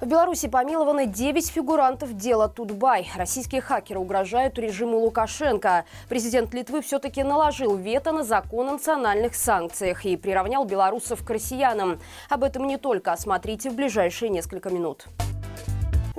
В Беларуси помилованы 9 фигурантов дела Тутбай. Российские хакеры угрожают режиму Лукашенко. Президент Литвы все-таки наложил вето на закон о национальных санкциях и приравнял белорусов к россиянам. Об этом не только, смотрите в ближайшие несколько минут.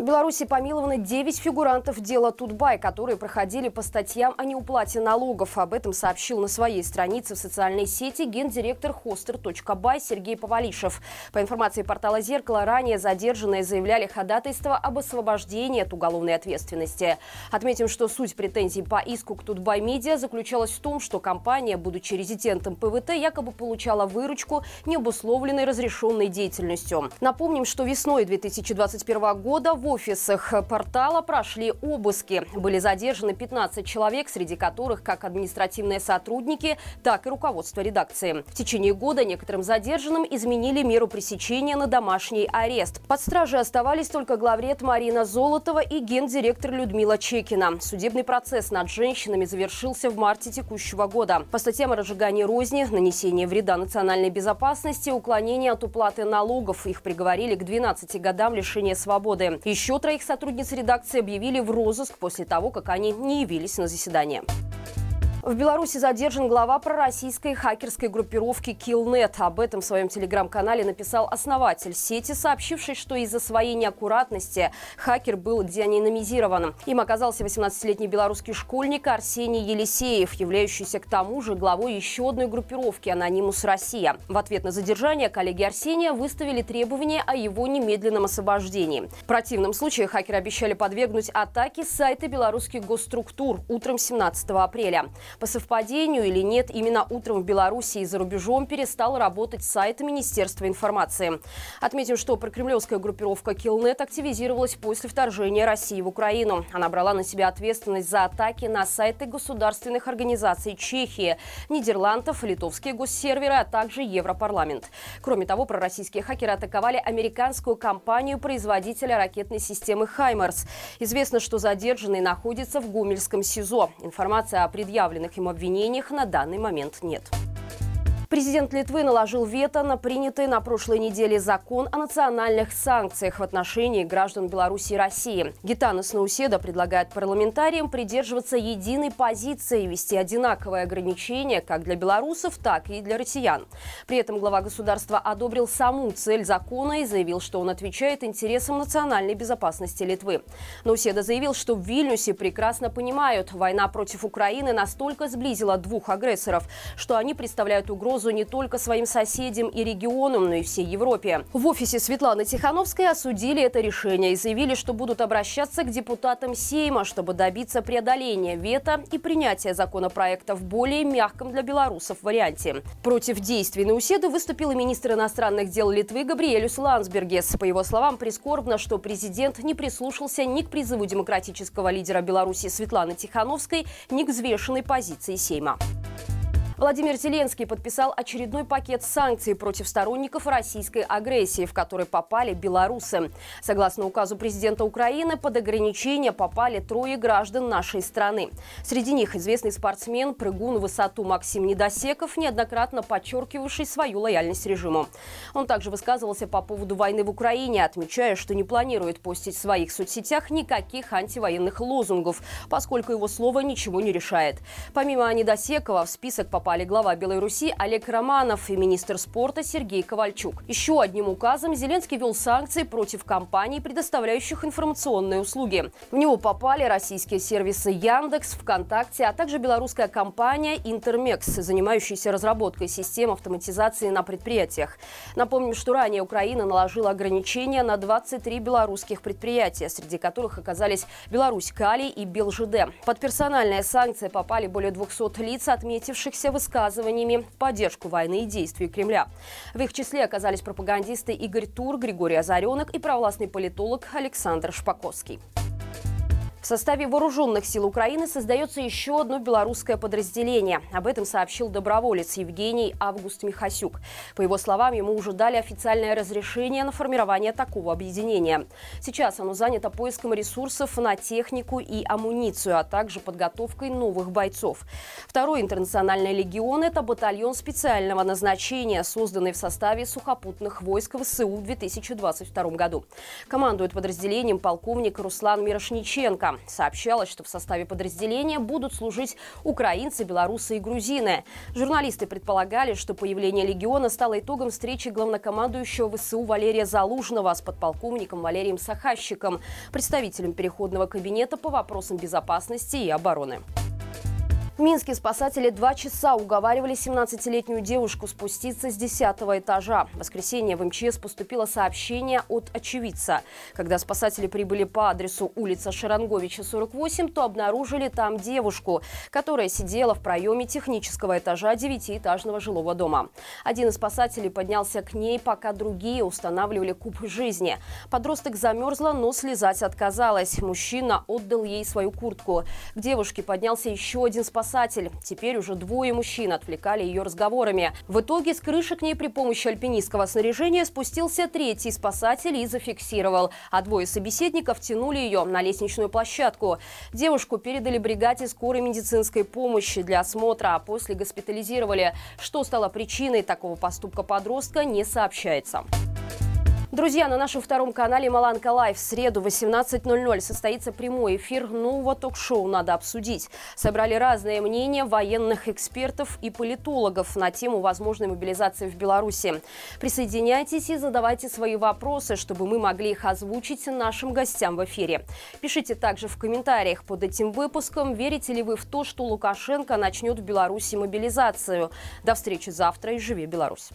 В Беларуси помилованы 9 фигурантов дела Тутбай, которые проходили по статьям о неуплате налогов. Об этом сообщил на своей странице в социальной сети гендиректор hoster.by Сергей Повалишев. По информации портала «Зеркало», ранее задержанные заявляли ходатайство об освобождении от уголовной ответственности. Отметим, что суть претензий по иску к Тутбай Медиа заключалась в том, что компания, будучи резидентом ПВТ, якобы получала выручку необусловленной разрешенной деятельностью. Напомним, что весной 2021 года в офисах портала прошли обыски. Были задержаны 15 человек, среди которых как административные сотрудники, так и руководство редакции. В течение года некоторым задержанным изменили меру пресечения на домашний арест. Под стражей оставались только главред Марина Золотова и гендиректор Людмила Чекина. Судебный процесс над женщинами завершился в марте текущего года. По статьям о разжигании розни, нанесении вреда национальной безопасности, уклонение от уплаты налогов их приговорили к 12 годам лишения свободы. Еще троих сотрудниц редакции объявили в розыск после того, как они не явились на заседание. В Беларуси задержан глава пророссийской хакерской группировки Killnet. Об этом в своем телеграм-канале написал основатель сети, сообщивший, что из-за своей неаккуратности хакер был деанонимизирован. Им оказался 18-летний белорусский школьник Арсений Елисеев, являющийся к тому же главой еще одной группировки «Анонимус Россия». В ответ на задержание коллеги Арсения выставили требования о его немедленном освобождении. В противном случае хакеры обещали подвергнуть атаке сайты белорусских госструктур утром 17 апреля. По совпадению или нет, именно утром в Беларуси и за рубежом перестал работать сайт Министерства информации. Отметим, что прокремлевская группировка Килнет активизировалась после вторжения России в Украину. Она брала на себя ответственность за атаки на сайты государственных организаций Чехии, Нидерландов, литовские госсерверы, а также Европарламент. Кроме того, пророссийские хакеры атаковали американскую компанию-производителя ракетной системы «Хаймерс». Известно, что задержанный находится в Гумельском СИЗО. Информация о предъявленных предъявленных им обвинениях на данный момент нет. Президент Литвы наложил вето на принятый на прошлой неделе закон о национальных санкциях в отношении граждан Беларуси и России. Гитанас Науседа предлагает парламентариям придерживаться единой позиции и вести одинаковые ограничения как для белорусов, так и для россиян. При этом глава государства одобрил саму цель закона и заявил, что он отвечает интересам национальной безопасности Литвы. Науседа заявил, что в Вильнюсе прекрасно понимают, война против Украины настолько сблизила двух агрессоров, что они представляют угрозу угрозу не только своим соседям и регионам, но и всей Европе. В офисе Светланы Тихановской осудили это решение и заявили, что будут обращаться к депутатам Сейма, чтобы добиться преодоления вето и принятия законопроекта в более мягком для белорусов варианте. Против действий Науседы выступил и министр иностранных дел Литвы Габриэлюс Лансбергес. По его словам, прискорбно, что президент не прислушался ни к призыву демократического лидера Беларуси Светланы Тихановской, ни к взвешенной позиции Сейма. Владимир Зеленский подписал очередной пакет санкций против сторонников российской агрессии, в который попали белорусы. Согласно указу президента Украины, под ограничения попали трое граждан нашей страны. Среди них известный спортсмен, прыгун в высоту Максим Недосеков, неоднократно подчеркивавший свою лояльность режиму. Он также высказывался по поводу войны в Украине, отмечая, что не планирует постить в своих соцсетях никаких антивоенных лозунгов, поскольку его слово ничего не решает. Помимо Недосекова в список попали попали глава Руси Олег Романов и министр спорта Сергей Ковальчук. Еще одним указом Зеленский ввел санкции против компаний, предоставляющих информационные услуги. В него попали российские сервисы Яндекс, ВКонтакте, а также белорусская компания Интермекс, занимающаяся разработкой систем автоматизации на предприятиях. Напомним, что ранее Украина наложила ограничения на 23 белорусских предприятия, среди которых оказались Беларусь Калий и БелЖД. Под персональные санкции попали более 200 лиц, отметившихся в высказываниями в поддержку войны и действий Кремля. В их числе оказались пропагандисты Игорь Тур, Григорий Озаренок и провластный политолог Александр Шпаковский. В составе вооруженных сил Украины создается еще одно белорусское подразделение. Об этом сообщил доброволец Евгений Август Михасюк. По его словам, ему уже дали официальное разрешение на формирование такого объединения. Сейчас оно занято поиском ресурсов на технику и амуницию, а также подготовкой новых бойцов. Второй интернациональный легион – это батальон специального назначения, созданный в составе сухопутных войск ВСУ в 2022 году. Командует подразделением полковник Руслан Мирошниченко. Сообщалось, что в составе подразделения будут служить украинцы, белорусы и грузины. Журналисты предполагали, что появление легиона стало итогом встречи главнокомандующего ВСУ Валерия Залужного с подполковником Валерием Сахащиком, представителем Переходного кабинета по вопросам безопасности и обороны. В Минске спасатели два часа уговаривали 17-летнюю девушку спуститься с 10 этажа. В воскресенье в МЧС поступило сообщение от очевидца. Когда спасатели прибыли по адресу улица Шаранговича, 48, то обнаружили там девушку, которая сидела в проеме технического этажа девятиэтажного жилого дома. Один из спасателей поднялся к ней, пока другие устанавливали куб жизни. Подросток замерзла, но слезать отказалась. Мужчина отдал ей свою куртку. К девушке поднялся еще один спасатель спасатель. Теперь уже двое мужчин отвлекали ее разговорами. В итоге с крыши к ней при помощи альпинистского снаряжения спустился третий спасатель и зафиксировал. А двое собеседников тянули ее на лестничную площадку. Девушку передали бригаде скорой медицинской помощи для осмотра, а после госпитализировали. Что стало причиной такого поступка подростка, не сообщается. Друзья, на нашем втором канале Маланка Лайв в среду в 18.00 состоится прямой эфир нового ток-шоу «Надо обсудить». Собрали разные мнения военных экспертов и политологов на тему возможной мобилизации в Беларуси. Присоединяйтесь и задавайте свои вопросы, чтобы мы могли их озвучить нашим гостям в эфире. Пишите также в комментариях под этим выпуском, верите ли вы в то, что Лукашенко начнет в Беларуси мобилизацию. До встречи завтра и живи Беларусь!